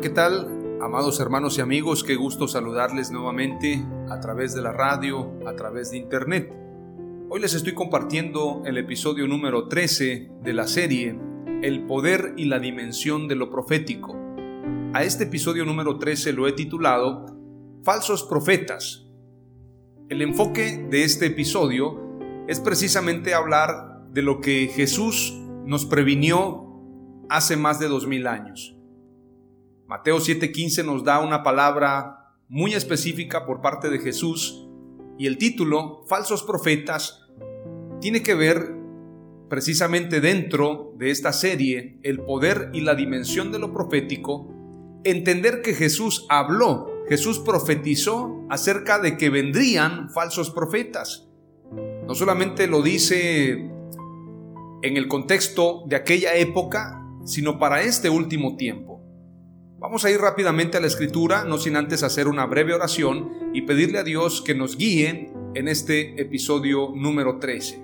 ¿Qué tal? Amados hermanos y amigos, qué gusto saludarles nuevamente a través de la radio, a través de internet. Hoy les estoy compartiendo el episodio número 13 de la serie El poder y la dimensión de lo profético. A este episodio número 13 lo he titulado Falsos profetas. El enfoque de este episodio es precisamente hablar de lo que Jesús nos previnió hace más de dos mil años. Mateo 7:15 nos da una palabra muy específica por parte de Jesús y el título, Falsos Profetas, tiene que ver precisamente dentro de esta serie, el poder y la dimensión de lo profético, entender que Jesús habló, Jesús profetizó acerca de que vendrían falsos profetas. No solamente lo dice en el contexto de aquella época, sino para este último tiempo. Vamos a ir rápidamente a la escritura, no sin antes hacer una breve oración y pedirle a Dios que nos guíe en este episodio número 13.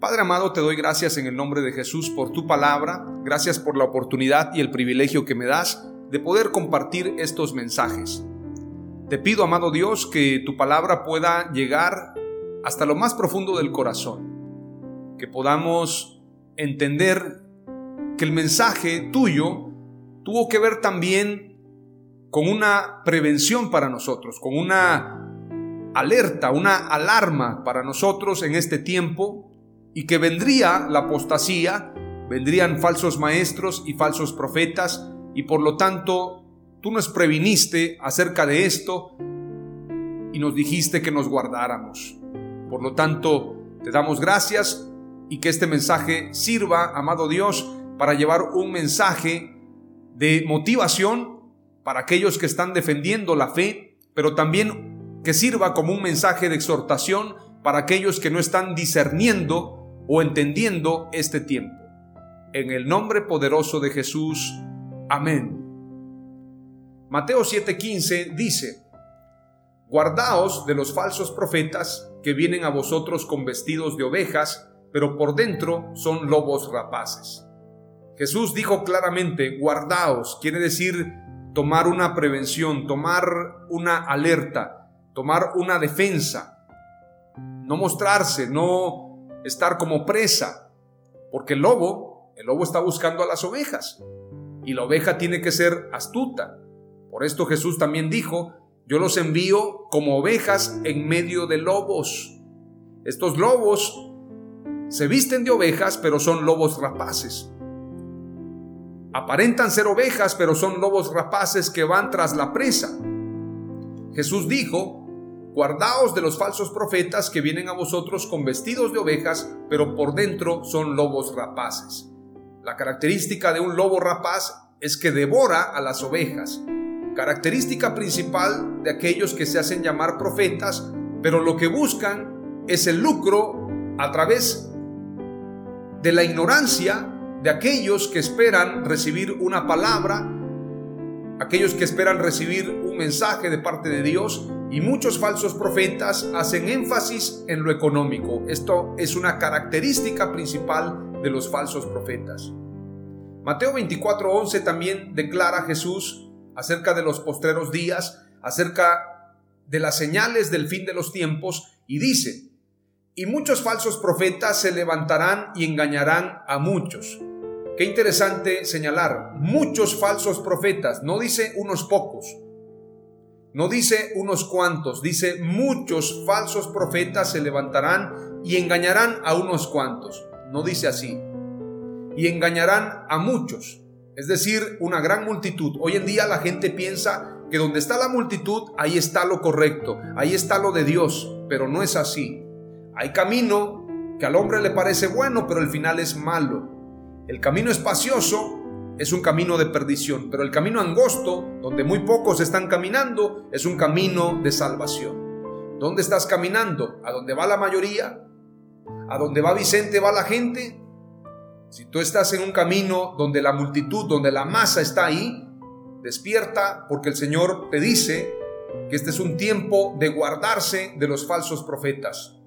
Padre amado, te doy gracias en el nombre de Jesús por tu palabra, gracias por la oportunidad y el privilegio que me das de poder compartir estos mensajes. Te pido, amado Dios, que tu palabra pueda llegar hasta lo más profundo del corazón, que podamos entender que el mensaje tuyo tuvo que ver también con una prevención para nosotros, con una alerta, una alarma para nosotros en este tiempo y que vendría la apostasía, vendrían falsos maestros y falsos profetas y por lo tanto tú nos previniste acerca de esto y nos dijiste que nos guardáramos. Por lo tanto, te damos gracias y que este mensaje sirva, amado Dios, para llevar un mensaje de motivación para aquellos que están defendiendo la fe, pero también que sirva como un mensaje de exhortación para aquellos que no están discerniendo o entendiendo este tiempo. En el nombre poderoso de Jesús. Amén. Mateo 7:15 dice, Guardaos de los falsos profetas que vienen a vosotros con vestidos de ovejas, pero por dentro son lobos rapaces. Jesús dijo claramente, guardaos, quiere decir tomar una prevención, tomar una alerta, tomar una defensa, no mostrarse, no estar como presa, porque el lobo, el lobo está buscando a las ovejas y la oveja tiene que ser astuta. Por esto Jesús también dijo, yo los envío como ovejas en medio de lobos. Estos lobos se visten de ovejas, pero son lobos rapaces. Aparentan ser ovejas, pero son lobos rapaces que van tras la presa. Jesús dijo, Guardaos de los falsos profetas que vienen a vosotros con vestidos de ovejas, pero por dentro son lobos rapaces. La característica de un lobo rapaz es que devora a las ovejas. Característica principal de aquellos que se hacen llamar profetas, pero lo que buscan es el lucro a través de la ignorancia de aquellos que esperan recibir una palabra, aquellos que esperan recibir un mensaje de parte de Dios y muchos falsos profetas hacen énfasis en lo económico. Esto es una característica principal de los falsos profetas. Mateo 24:11 también declara Jesús acerca de los postreros días, acerca de las señales del fin de los tiempos, y dice, y muchos falsos profetas se levantarán y engañarán a muchos. Qué interesante señalar, muchos falsos profetas, no dice unos pocos, no dice unos cuantos, dice muchos falsos profetas se levantarán y engañarán a unos cuantos. No dice así. Y engañarán a muchos, es decir, una gran multitud. Hoy en día la gente piensa que donde está la multitud, ahí está lo correcto, ahí está lo de Dios, pero no es así. Hay camino que al hombre le parece bueno, pero el final es malo. El camino espacioso es un camino de perdición, pero el camino angosto, donde muy pocos están caminando, es un camino de salvación. ¿Dónde estás caminando? ¿A dónde va la mayoría? ¿A dónde va Vicente va la gente? Si tú estás en un camino donde la multitud, donde la masa está ahí, despierta porque el Señor te dice que este es un tiempo de guardarse de los falsos profetas.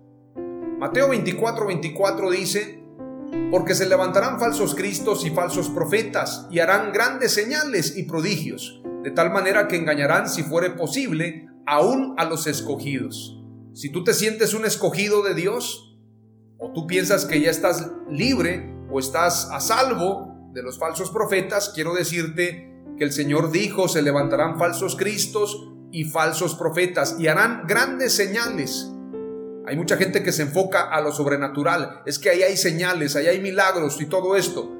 Mateo 24, 24 dice, porque se levantarán falsos cristos y falsos profetas y harán grandes señales y prodigios, de tal manera que engañarán, si fuere posible, aún a los escogidos. Si tú te sientes un escogido de Dios, o tú piensas que ya estás libre o estás a salvo de los falsos profetas, quiero decirte que el Señor dijo, se levantarán falsos cristos y falsos profetas y harán grandes señales hay mucha gente que se enfoca a lo sobrenatural. Es que ahí hay señales, ahí hay milagros y todo esto.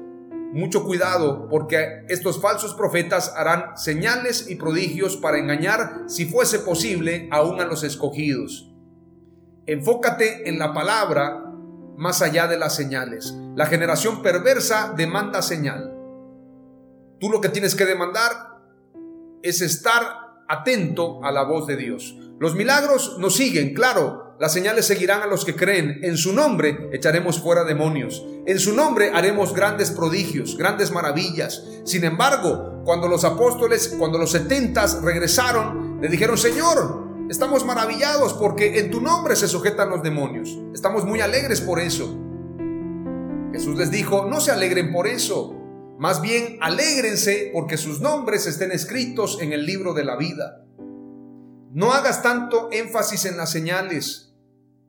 Mucho cuidado porque estos falsos profetas harán señales y prodigios para engañar, si fuese posible, aún a los escogidos. Enfócate en la palabra más allá de las señales. La generación perversa demanda señal. Tú lo que tienes que demandar es estar atento a la voz de Dios. Los milagros nos siguen, claro, las señales seguirán a los que creen. En su nombre echaremos fuera demonios. En su nombre haremos grandes prodigios, grandes maravillas. Sin embargo, cuando los apóstoles, cuando los setentas regresaron, le dijeron, Señor, estamos maravillados porque en tu nombre se sujetan los demonios. Estamos muy alegres por eso. Jesús les dijo, no se alegren por eso. Más bien, alégrense porque sus nombres estén escritos en el libro de la vida. No hagas tanto énfasis en las señales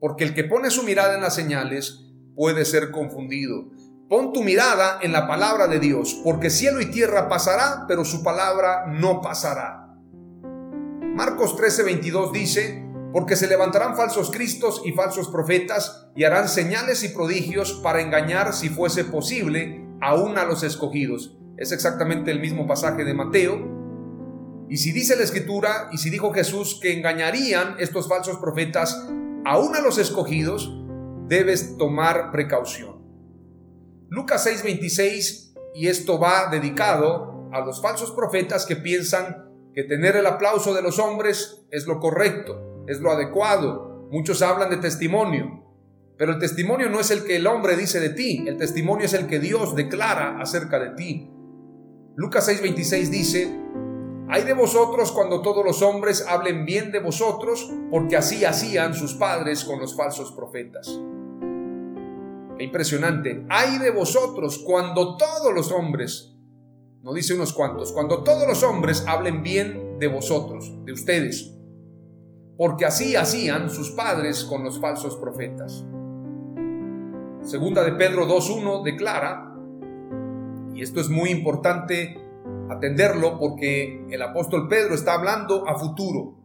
porque el que pone su mirada en las señales puede ser confundido. Pon tu mirada en la palabra de Dios, porque cielo y tierra pasará, pero su palabra no pasará. Marcos 13:22 dice, porque se levantarán falsos cristos y falsos profetas y harán señales y prodigios para engañar, si fuese posible, aún a los escogidos. Es exactamente el mismo pasaje de Mateo. Y si dice la escritura, y si dijo Jesús que engañarían estos falsos profetas, aún a los escogidos, debes tomar precaución. Lucas 6:26, y esto va dedicado a los falsos profetas que piensan que tener el aplauso de los hombres es lo correcto, es lo adecuado. Muchos hablan de testimonio, pero el testimonio no es el que el hombre dice de ti, el testimonio es el que Dios declara acerca de ti. Lucas 6:26 dice, hay de vosotros cuando todos los hombres hablen bien de vosotros, porque así hacían sus padres con los falsos profetas. Qué impresionante. Hay de vosotros cuando todos los hombres, no dice unos cuantos, cuando todos los hombres hablen bien de vosotros, de ustedes, porque así hacían sus padres con los falsos profetas. Segunda de Pedro 2.1 declara, y esto es muy importante atenderlo porque el apóstol Pedro está hablando a futuro.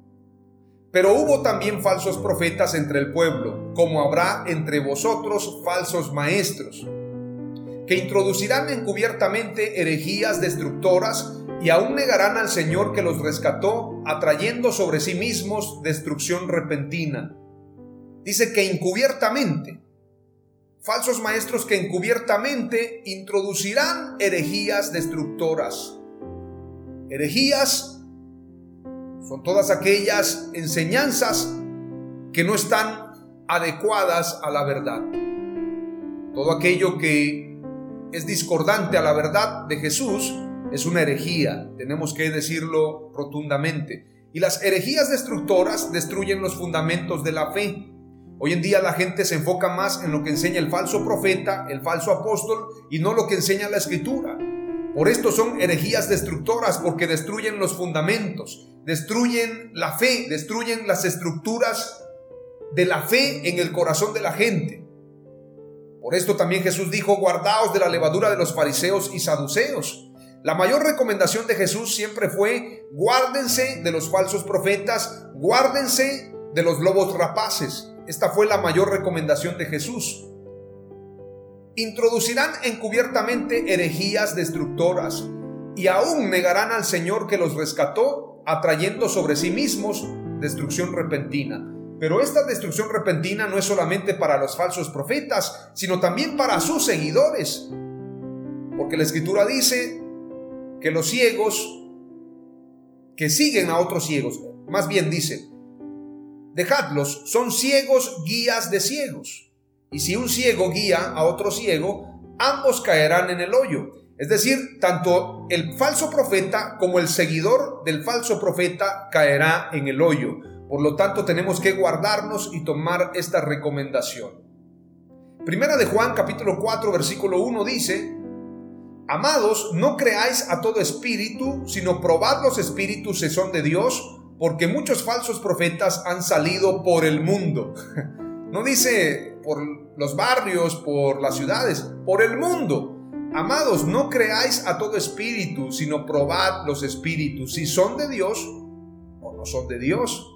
Pero hubo también falsos profetas entre el pueblo, como habrá entre vosotros falsos maestros, que introducirán encubiertamente herejías destructoras y aún negarán al Señor que los rescató, atrayendo sobre sí mismos destrucción repentina. Dice que encubiertamente, falsos maestros que encubiertamente introducirán herejías destructoras Herejías son todas aquellas enseñanzas que no están adecuadas a la verdad. Todo aquello que es discordante a la verdad de Jesús es una herejía, tenemos que decirlo rotundamente. Y las herejías destructoras destruyen los fundamentos de la fe. Hoy en día la gente se enfoca más en lo que enseña el falso profeta, el falso apóstol, y no lo que enseña la escritura. Por esto son herejías destructoras, porque destruyen los fundamentos, destruyen la fe, destruyen las estructuras de la fe en el corazón de la gente. Por esto también Jesús dijo, guardaos de la levadura de los fariseos y saduceos. La mayor recomendación de Jesús siempre fue, guárdense de los falsos profetas, guárdense de los lobos rapaces. Esta fue la mayor recomendación de Jesús introducirán encubiertamente herejías destructoras y aún negarán al Señor que los rescató, atrayendo sobre sí mismos destrucción repentina. Pero esta destrucción repentina no es solamente para los falsos profetas, sino también para sus seguidores. Porque la escritura dice que los ciegos que siguen a otros ciegos, más bien dice, dejadlos, son ciegos guías de ciegos. Y si un ciego guía a otro ciego, ambos caerán en el hoyo. Es decir, tanto el falso profeta como el seguidor del falso profeta caerá en el hoyo. Por lo tanto, tenemos que guardarnos y tomar esta recomendación. Primera de Juan capítulo 4 versículo 1 dice, Amados, no creáis a todo espíritu, sino probad los espíritus si son de Dios, porque muchos falsos profetas han salido por el mundo. No dice por los barrios, por las ciudades, por el mundo. Amados, no creáis a todo espíritu, sino probad los espíritus, si son de Dios o no son de Dios.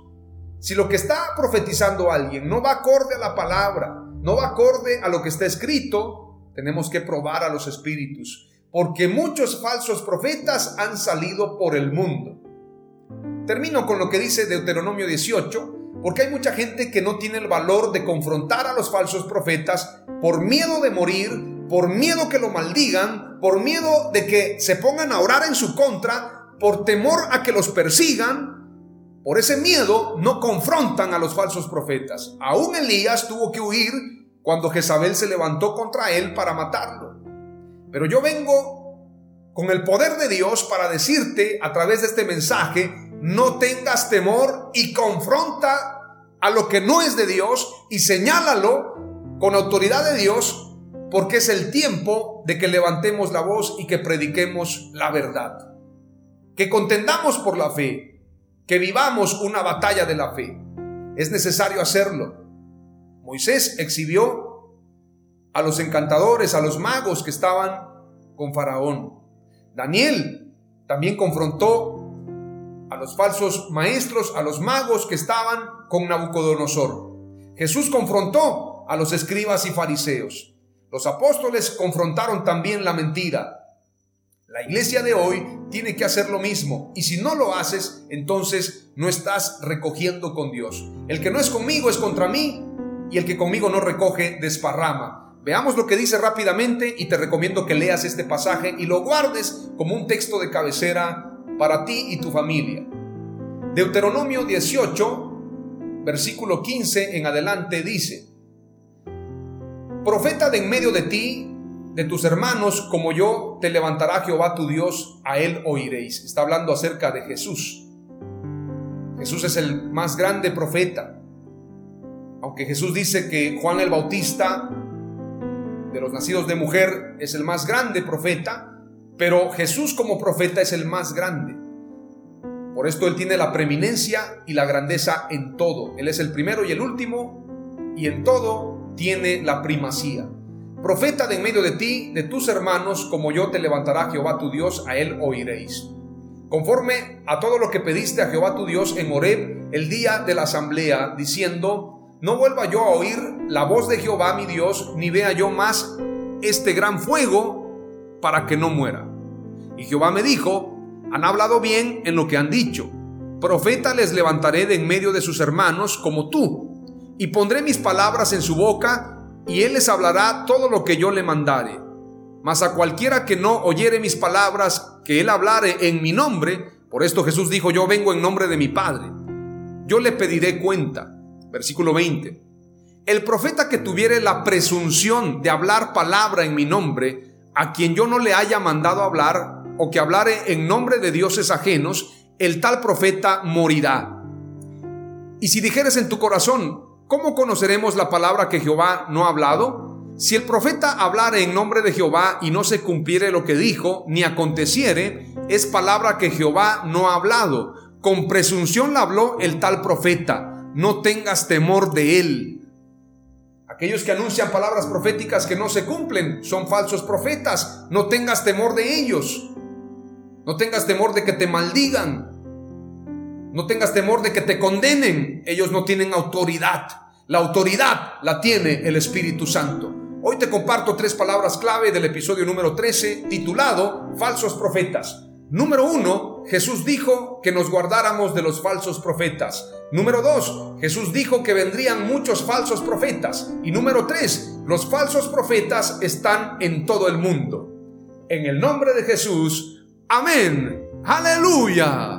Si lo que está profetizando alguien no va acorde a la palabra, no va acorde a lo que está escrito, tenemos que probar a los espíritus, porque muchos falsos profetas han salido por el mundo. Termino con lo que dice Deuteronomio 18, porque hay mucha gente que no tiene el valor de confrontar a los falsos profetas por miedo de morir, por miedo que lo maldigan, por miedo de que se pongan a orar en su contra, por temor a que los persigan. Por ese miedo no confrontan a los falsos profetas. Aún Elías tuvo que huir cuando Jezabel se levantó contra él para matarlo. Pero yo vengo con el poder de Dios para decirte a través de este mensaje no tengas temor y confronta a lo que no es de Dios y señálalo con autoridad de Dios porque es el tiempo de que levantemos la voz y que prediquemos la verdad. Que contendamos por la fe, que vivamos una batalla de la fe. Es necesario hacerlo. Moisés exhibió a los encantadores, a los magos que estaban con Faraón. Daniel también confrontó a los falsos maestros, a los magos que estaban con Nabucodonosor. Jesús confrontó a los escribas y fariseos. Los apóstoles confrontaron también la mentira. La iglesia de hoy tiene que hacer lo mismo y si no lo haces, entonces no estás recogiendo con Dios. El que no es conmigo es contra mí y el que conmigo no recoge desparrama. Veamos lo que dice rápidamente y te recomiendo que leas este pasaje y lo guardes como un texto de cabecera para ti y tu familia. Deuteronomio 18, versículo 15 en adelante dice, Profeta de en medio de ti, de tus hermanos, como yo, te levantará Jehová tu Dios, a él oiréis. Está hablando acerca de Jesús. Jesús es el más grande profeta. Aunque Jesús dice que Juan el Bautista, de los nacidos de mujer, es el más grande profeta, pero Jesús como profeta es el más grande. Por esto Él tiene la preeminencia y la grandeza en todo. Él es el primero y el último y en todo tiene la primacía. Profeta de en medio de ti, de tus hermanos, como yo te levantará Jehová tu Dios, a Él oiréis. Conforme a todo lo que pediste a Jehová tu Dios en Horeb el día de la asamblea, diciendo, no vuelva yo a oír la voz de Jehová mi Dios, ni vea yo más este gran fuego para que no muera. Y Jehová me dijo, han hablado bien en lo que han dicho. Profeta les levantaré de en medio de sus hermanos como tú, y pondré mis palabras en su boca, y él les hablará todo lo que yo le mandare. Mas a cualquiera que no oyere mis palabras, que él hablare en mi nombre, por esto Jesús dijo, yo vengo en nombre de mi Padre, yo le pediré cuenta. Versículo 20. El profeta que tuviere la presunción de hablar palabra en mi nombre, a quien yo no le haya mandado hablar o que hablare en nombre de dioses ajenos, el tal profeta morirá. Y si dijeres en tu corazón, ¿cómo conoceremos la palabra que Jehová no ha hablado? Si el profeta hablara en nombre de Jehová y no se cumpliere lo que dijo, ni aconteciere, es palabra que Jehová no ha hablado. Con presunción la habló el tal profeta. No tengas temor de él. Aquellos que anuncian palabras proféticas que no se cumplen son falsos profetas. No tengas temor de ellos. No tengas temor de que te maldigan. No tengas temor de que te condenen. Ellos no tienen autoridad. La autoridad la tiene el Espíritu Santo. Hoy te comparto tres palabras clave del episodio número 13 titulado Falsos Profetas. Número uno, Jesús dijo que nos guardáramos de los falsos profetas. Número dos, Jesús dijo que vendrían muchos falsos profetas. Y número tres, los falsos profetas están en todo el mundo. En el nombre de Jesús, amén. Aleluya.